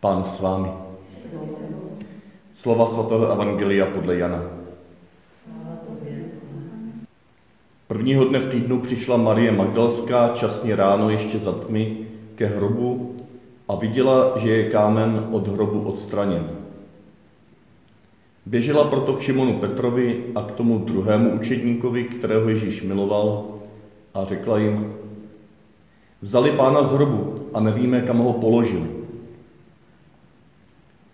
Pán s vámi. Slova svatého Evangelia podle Jana. Prvního dne v týdnu přišla Marie Magdalská časně ráno ještě za tmy ke hrobu a viděla, že je kámen od hrobu odstraněn. Běžela proto k Šimonu Petrovi a k tomu druhému učedníkovi, kterého Ježíš miloval, a řekla jim, vzali pána z hrobu a nevíme, kam ho položili.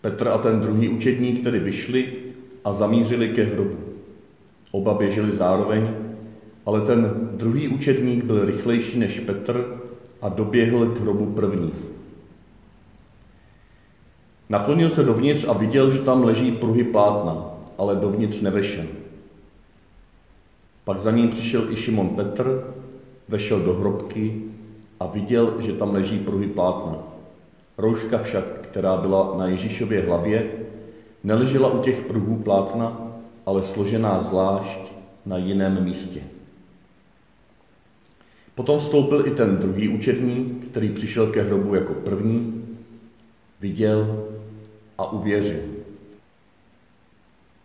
Petr a ten druhý učedník tedy vyšli a zamířili ke hrobu. Oba běželi zároveň, ale ten druhý učedník byl rychlejší než Petr a doběhl k hrobu první. Naklonil se dovnitř a viděl, že tam leží pruhy plátna, ale dovnitř nevešel. Pak za ním přišel i Šimon Petr, vešel do hrobky a viděl, že tam leží pruhy plátna. Rouška však, která byla na Ježíšově hlavě, neležela u těch pruhů plátna, ale složená zvlášť na jiném místě. Potom vstoupil i ten druhý učedník, který přišel ke hrobu jako první, viděl a uvěřil.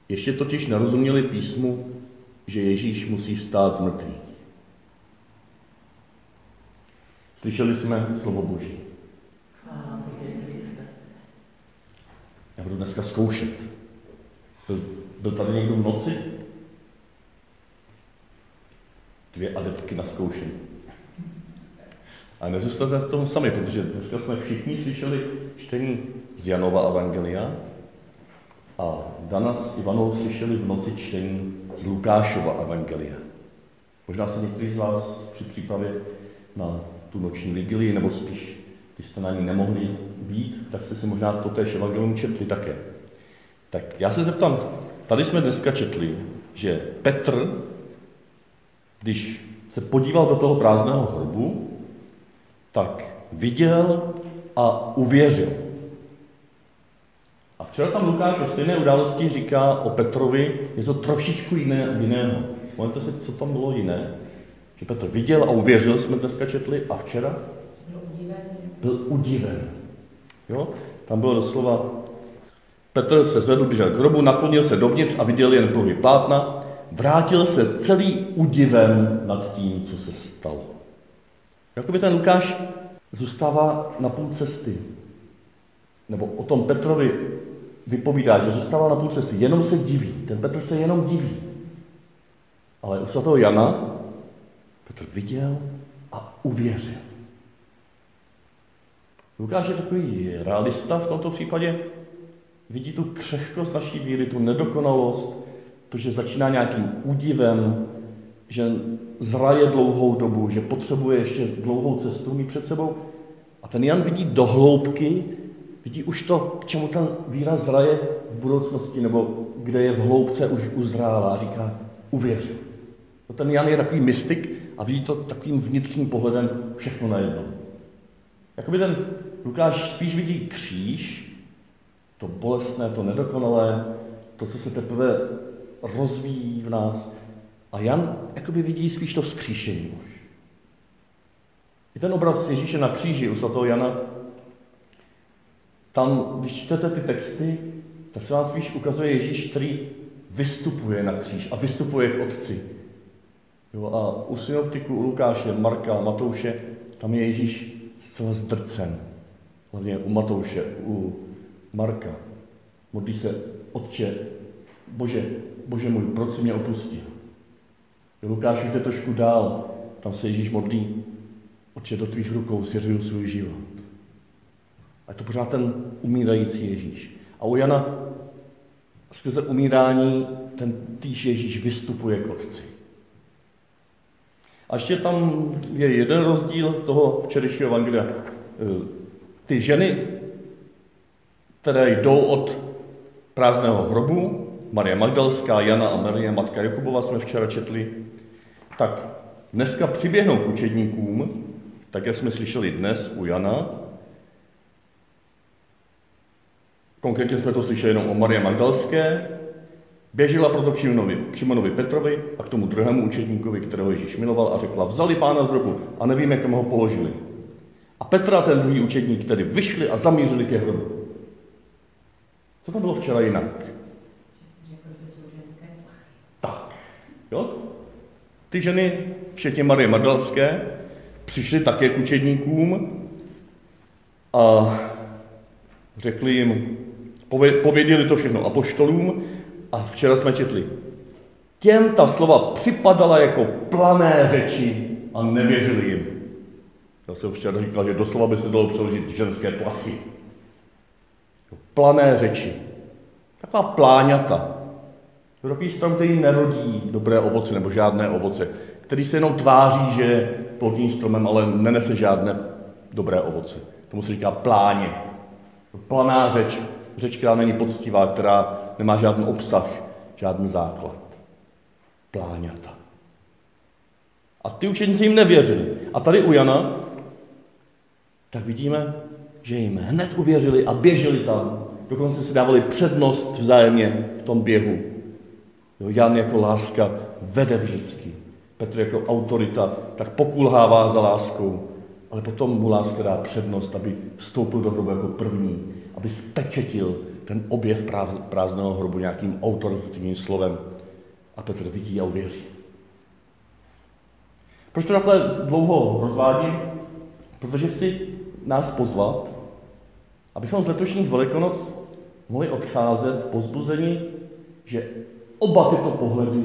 Ještě totiž nerozuměli písmu, že Ježíš musí vstát z mrtvých. Slyšeli jsme slovo Boží. Já budu dneska zkoušet. Byl, byl tady někdo v noci? Dvě adeptky na zkoušení. A nezůstanete v tom sami, protože dneska jsme všichni slyšeli čtení z Janova Evangelia a Dana s Ivanou slyšeli v noci čtení z Lukášova Evangelia. Možná se někteří z vás při přípravě na tu noční vigilii, nebo spíš, když jste na ní nemohli být, tak jste si možná to též evangelium četli také. Tak já se zeptám, tady jsme dneska četli, že Petr, když se podíval do toho prázdného hrobu, tak viděl a uvěřil. A včera tam Lukáš o stejné události říká o Petrovi něco trošičku jiné, jiného. Můžete si, co tam bylo jiné? Že Petr viděl a uvěřil, jsme dneska četli, a včera byl udiven. Jo? Tam bylo doslova, Petr se zvedl, běžel k hrobu, naklonil se dovnitř a viděl jen pruhy plátna, vrátil se celý udiven nad tím, co se stalo. Jakoby ten Lukáš zůstává na půl cesty. Nebo o tom Petrovi vypovídá, že zůstává na půl cesty, jenom se diví. Ten Petr se jenom diví. Ale u svatého Jana Petr viděl a uvěřil. Lukáš je takový realista v tomto případě, vidí tu křehkost naší víry, tu nedokonalost, to, že začíná nějakým údivem, že zraje dlouhou dobu, že potřebuje ještě dlouhou cestu mít před sebou. A ten Jan vidí do hloubky, vidí už to, k čemu ta víra zraje v budoucnosti, nebo kde je v hloubce už uzrála a říká, uvěřil. No ten Jan je takový mystik a vidí to takovým vnitřním pohledem všechno najednou. Jakoby ten Lukáš spíš vidí kříž, to bolestné, to nedokonalé, to, co se teprve rozvíjí v nás, a Jan jakoby vidí spíš to vzkříšení už. I ten obraz Ježíše na kříži u svatého Jana, tam, když čtete ty texty, tak se vám spíš ukazuje Ježíš, který vystupuje na kříž a vystupuje k Otci. Jo, a u synoptiku, u Lukáše, Marka, Matouše, tam je Ježíš zcela zdrcen. Hlavně u Matouše, u Marka. Modlí se, Otče, Bože, Bože můj, proč jsi mě opustil? Lukáš už jde trošku dál. Tam se Ježíš modlí, Otče, do tvých rukou svěřuju svůj život. A je to pořád ten umírající Ježíš. A u Jana skrze umírání ten týž Ježíš vystupuje k Otci. A ještě tam je jeden rozdíl toho včerejšího evangelia. Ty ženy, které jdou od prázdného hrobu, Marie Magdalská, Jana a Marie, matka Jakubova jsme včera četli, tak dneska přiběhnou k učedníkům, tak jak jsme slyšeli dnes u Jana. Konkrétně jsme to slyšeli jenom o Marie Magdalské, Běžela proto k Šimonovi, k Šimonovi Petrovi a k tomu druhému učedníkovi, kterého Ježíš miloval a řekla, vzali pána z hrobu a nevíme, kam ho položili. A Petra a ten druhý učedník tedy vyšli a zamířili ke hrobu. Co to bylo včera jinak? Tak, jo? Ty ženy, včetně Marie Magdalské, přišly také k učedníkům a řekli jim, pověděli to všechno apoštolům a včera jsme četli. Těm ta slova připadala jako plané řeči a nevěřili jim. Já jsem včera říkal, že doslova by se dalo přeložit ženské plachy. Plané řeči. Taková pláňata. Takový strom, který nerodí dobré ovoce nebo žádné ovoce. Který se jenom tváří, že je plodným stromem, ale nenese žádné dobré ovoce. Tomu se říká pláně. Planá řeč. Řeč, která není poctivá, která nemá žádný obsah, žádný základ. Pláňata. A ty učeníci jim nevěřili. A tady u Jana, tak vidíme, že jim hned uvěřili a běželi tam. Dokonce si dávali přednost vzájemně v tom běhu. Jo, Jan jako láska vede vždycky. Petr jako autorita tak pokulhává za láskou, ale potom mu láska dá přednost, aby vstoupil do hrobu jako první, aby spečetil ten objev prázdného hrobu nějakým autoritativním slovem. A Petr vidí a uvěří. Proč to takhle dlouho rozvádím? Protože chci nás pozvat, abychom z letošních velikonoc mohli odcházet pozbuzení, že oba tyto pohledy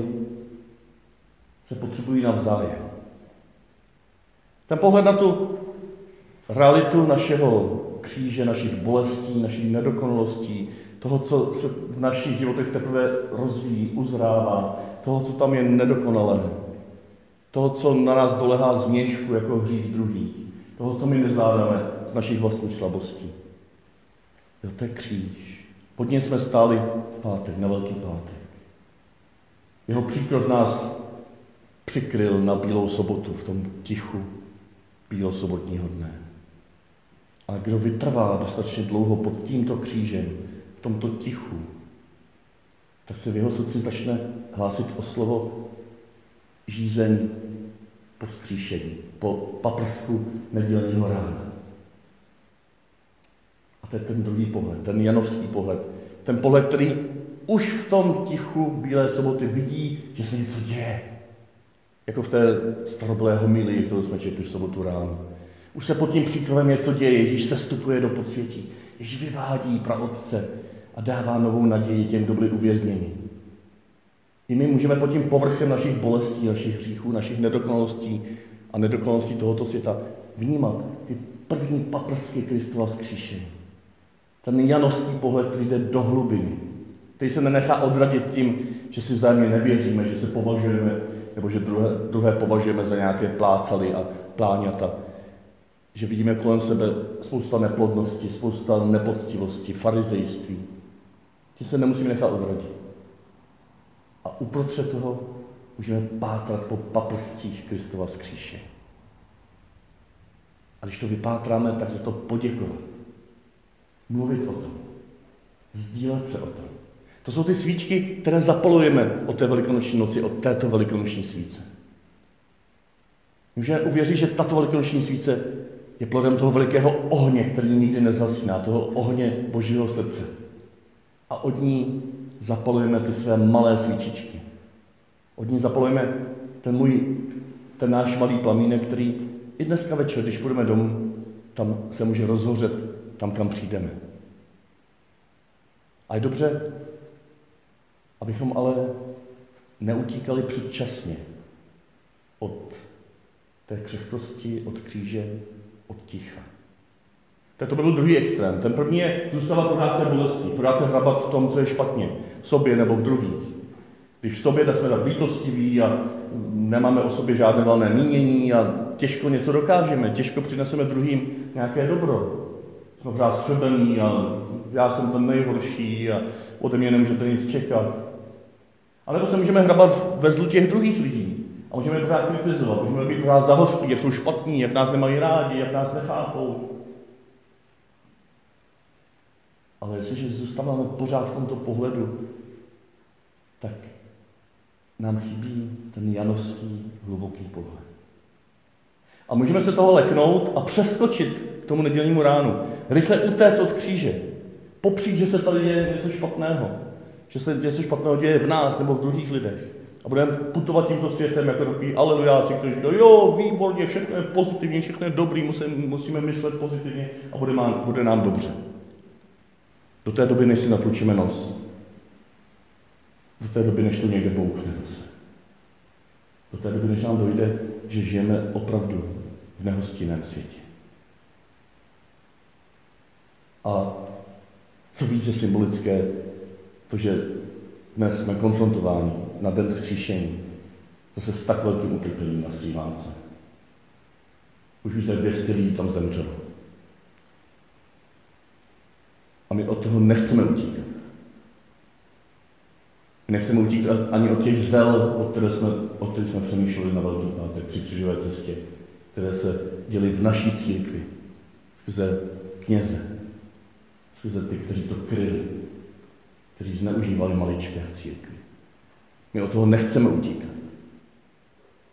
se potřebují navzájem. Ten pohled na tu realitu našeho kříže, našich bolestí, našich nedokonalostí, toho, co se v našich životech teprve rozvíjí, uzrává, toho, co tam je nedokonalé, toho, co na nás dolehá z měšku jako hřích druhý, toho, co my nezvládáme z našich vlastních slabostí. Jo, to je kříž. Pod něj jsme stáli v pátek, na Velký pátek. Jeho příkrov nás přikryl na Bílou sobotu v tom tichu bílosobotního dne. A kdo vytrvá dostatečně dlouho pod tímto křížem, v tomto tichu, tak se v jeho srdci začne hlásit o slovo žízeň po skříšení, po paprsku nedělního rána. A to je ten druhý pohled, ten janovský pohled. Ten pohled, který už v tom tichu Bílé soboty vidí, že se něco děje. Jako v té starobilé homilii, kterou jsme četli v sobotu ráno. Už se pod tím příkrovem něco děje, Ježíš se stupuje do podsvětí. Ježíš vyvádí praotce a dává novou naději těm, kdo byli uvězněni. I my můžeme pod tím povrchem našich bolestí, našich hříchů, našich nedokonalostí a nedokonalostí tohoto světa vnímat ty první paprsky Kristova skříšení. Ten janovský pohled, který jde do hlubiny, který se nenechá odradit tím, že si vzájemně nevěříme, že se považujeme, nebo že druhé, druhé považujeme za nějaké plácaly a pláňata. Že vidíme kolem sebe spousta neplodnosti, spousta nepoctivosti, farizejství. Že se nemusíme nechat odradit. A uprostřed toho můžeme pátrat po paprscích Kristova skříše. A když to vypátráme, tak za to poděkovat. Mluvit o tom. Sdílet se o tom. To jsou ty svíčky, které zapalujeme o té velikonoční noci, od této velikonoční svíce. Můžeme uvěřit, že tato velikonoční svíce je plodem toho velikého ohně, který nikdy nezhasíná, toho ohně Božího srdce. A od ní zapalujeme ty své malé svíčičky. Od ní zapalujeme ten můj, ten náš malý plamínek, který i dneska večer, když půjdeme domů, tam se může rozhořet, tam, kam přijdeme. A je dobře, abychom ale neutíkali předčasně od té křehkosti, od kříže, od ticha. To byl druhý extrém. Ten první je zůstávat pořád v té bolesti, pořád se hrabat v tom, co je špatně, v sobě nebo v druhých. Když v sobě, tak jsme tak lítostiví a nemáme o sobě žádné valné mínění a těžko něco dokážeme, těžko přineseme druhým nějaké dobro. Jsme pořád schrbení a já jsem ten nejhorší a ode mě nemůžete nic čekat. A nebo se můžeme hrabat ve zlu těch druhých lidí. A můžeme pořád kritizovat, můžeme být pořád zahořklí, jak jsou špatní, jak nás nemají rádi, jak nás nechápou. Ale jestliže zůstáváme pořád v tomto pohledu, tak nám chybí ten janovský hluboký pohled. A můžeme se toho leknout a přeskočit k tomu nedělnímu ránu. Rychle utéct od kříže. popřít, že se tady děje něco špatného. Že se něco špatného děje v nás nebo v druhých lidech. A budeme putovat tímto světem jako takový alelujáci, kteří říkají, jo, výborně, všechno je pozitivní, všechno je dobrý, musíme, musíme myslet pozitivně a bude, nám, bude nám dobře. Do té doby, než si natlučíme nos. Do té doby, než to někde bouchne zase. Do té doby, než nám dojde, že žijeme opravdu v nehostinném světě. A co víc je symbolické, to, že dnes jsme konfrontováni na den zkříšení zase s tak velkým utrpením na střívánce. Už více 200 lidí tam zemřelo. A my od toho nechceme utíkat. Nechceme utíkat ani od těch zel, o které jsme, o kterých jsme přemýšleli na Velký pátek při křižové cestě, které se děly v naší církvi, skrze kněze, skrze ty, kteří to kryli, kteří zneužívali maličké v církvi. My od toho nechceme utíkat.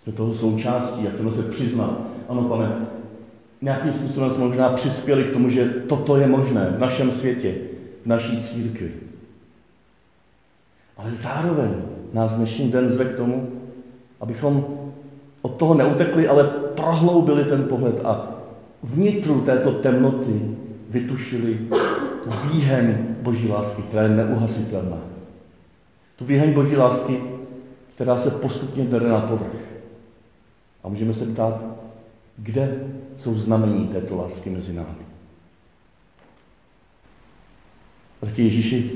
Jsme toho součástí a chceme se přiznat. Ano, pane, nějakým způsobem jsme možná přispěli k tomu, že toto je možné v našem světě, v naší církvi. Ale zároveň nás dnešní den zve k tomu, abychom od toho neutekli, ale prohloubili ten pohled a vnitru této temnoty vytušili tu výheň Boží lásky, která je neuhasitelná. Tu výheň Boží lásky, která se postupně dere na povrch. A můžeme se ptát, kde jsou znamení této lásky mezi námi. Bratě Ježíši,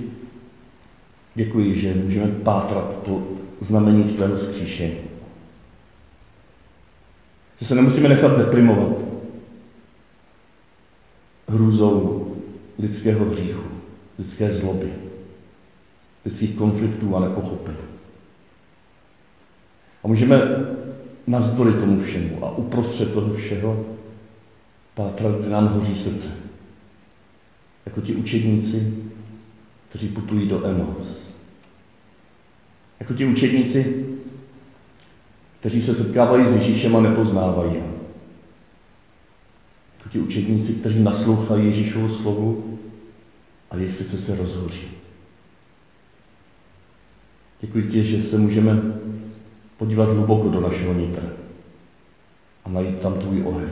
děkuji, že můžeme pátrat po znamení tvého zkříšení. Že se nemusíme nechat deprimovat hrůzou lidského hříchu, lidské zloby, lidských konfliktů a nepochopení. A můžeme navzdory tomu všemu a uprostřed toho všeho pátrat, kde nám hoří srdce. Jako ti učedníci, kteří putují do Emaus. Jako ti učedníci, kteří se setkávají s Ježíšem a nepoznávají Jako ti učedníci, kteří naslouchají Ježíšovu slovu a jejich srdce se rozhoří. Děkuji ti, že se můžeme podívat hluboko do našeho nitra a najít tam tvůj oheň.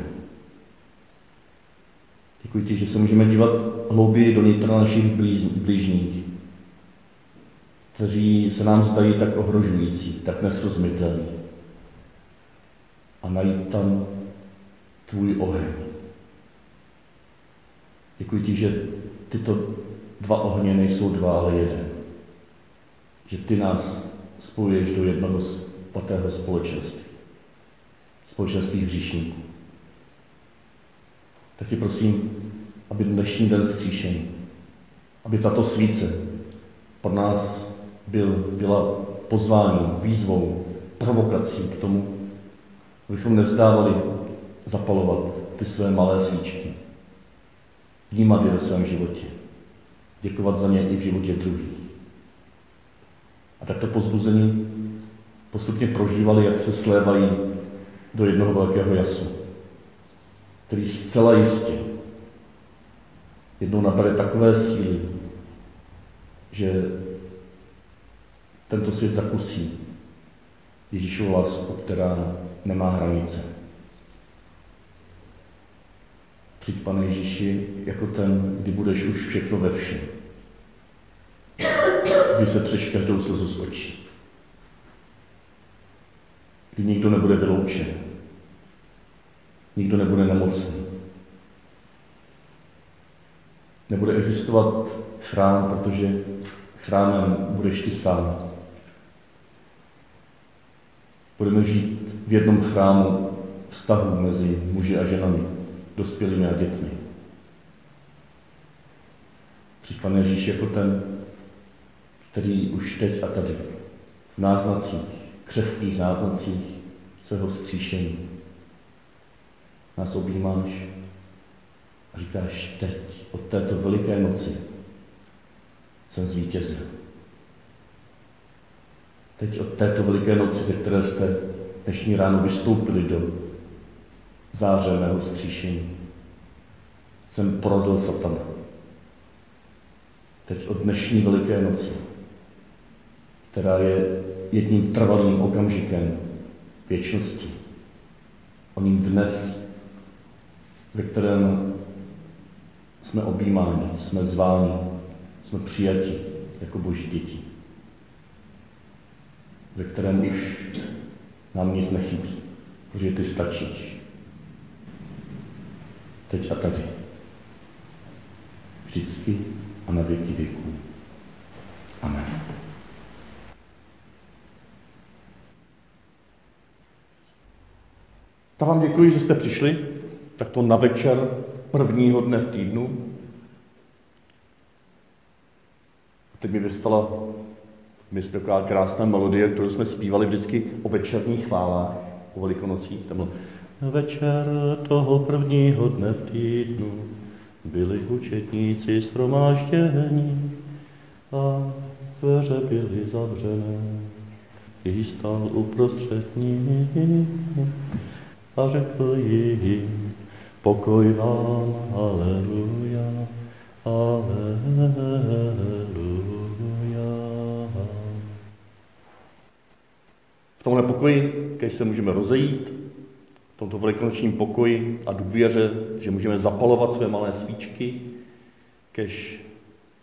Děkuji ti, že se můžeme dívat hlouběji do nitra našich blížních, kteří se nám zdají tak ohrožující, tak nesrozumitelní. A najít tam tvůj oheň. Děkuji ti, že tyto dva ohně nejsou dva, ale jeden. Že ty nás spojuješ do jednoho svatého společenství. Společenství hříšníků. Tak tě prosím, aby dnešní den zkříšení, aby tato svíce pro nás byl, byla pozváním, výzvou, provokací k tomu, abychom nevzdávali zapalovat ty své malé svíčky, vnímat je ve svém životě, děkovat za ně i v životě druhých. A takto pozbuzení postupně prožívali, jak se slévají do jednoho velkého jasu, který zcela jistě jednou nabere takové síly, že tento svět zakusí Ježíšovu lásku, která nemá hranice. Přijď, pane Ježíši, jako ten, kdy budeš už všechno ve všem. Kdy se přeš každou slzu z očí kdy nikdo nebude vyloučen, nikdo nebude nemocný. Nebude existovat chrám, protože chrámem budeš ty sám. Budeme žít v jednom chrámu vztahu mezi muži a ženami, dospělými a dětmi. Pane Ježíš, jako ten, který už teď a tady v náznacích křehkých náznacích svého vzkříšení. Nás objímáš a říkáš, teď, od této veliké noci, jsem zvítězil. Teď od této veliké noci, ze které jste dnešní ráno vystoupili do záře mého vzkříšení, jsem porazil satana. teď od dnešní Veliké noci, která je jedním trvalým okamžikem věčnosti. O ním dnes, ve kterém jsme objímáni, jsme zváni, jsme přijati jako boží děti, ve kterém už nám nic nechybí, protože ty stačíš. Teď a tady. Vždycky a na věky věků. Amen. Tak vám děkuji, že jste přišli, tak to na večer prvního dne v týdnu. A teď mi vystala myslím, taková krásná melodie, kterou jsme zpívali vždycky o večerních chválách, o velikonocích. Tam bylo Večer toho prvního dne v týdnu byli učetníci shromáždění a dveře byly zavřené. Jí stál uprostřed ní a řekl jim, pokoj vám, aleluja, aleluja. V tomhle pokoji, když se můžeme rozejít, v tomto velikonočním pokoji a důvěře, že můžeme zapalovat své malé svíčky, kež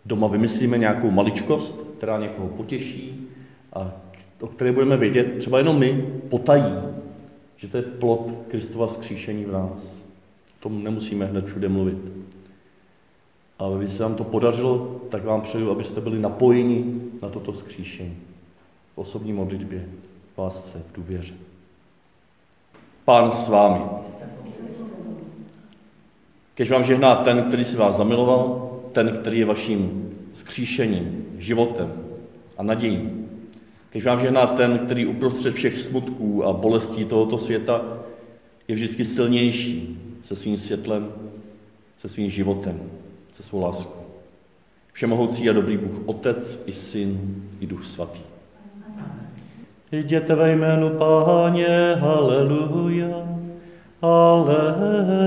doma vymyslíme nějakou maličkost, která někoho potěší a o které budeme vědět, třeba jenom my, potají, že to je plod Kristova skříšení v nás. O tom nemusíme hned všude mluvit. Ale když se vám to podařilo, tak vám přeju, abyste byli napojeni na toto skříšení. V osobní modlitbě, v lásce, v důvěře. Pán s vámi. Kež vám žehná ten, který si vás zamiloval, ten, který je vaším skříšením, životem a nadějí. Kež vám žehná ten, který uprostřed všech smutků a bolestí tohoto světa je vždycky silnější se svým světlem, se svým životem, se svou láskou. Všemohoucí a dobrý Bůh, Otec i Syn i Duch Svatý. Jděte ve jménu Páně, haleluja, haleluja.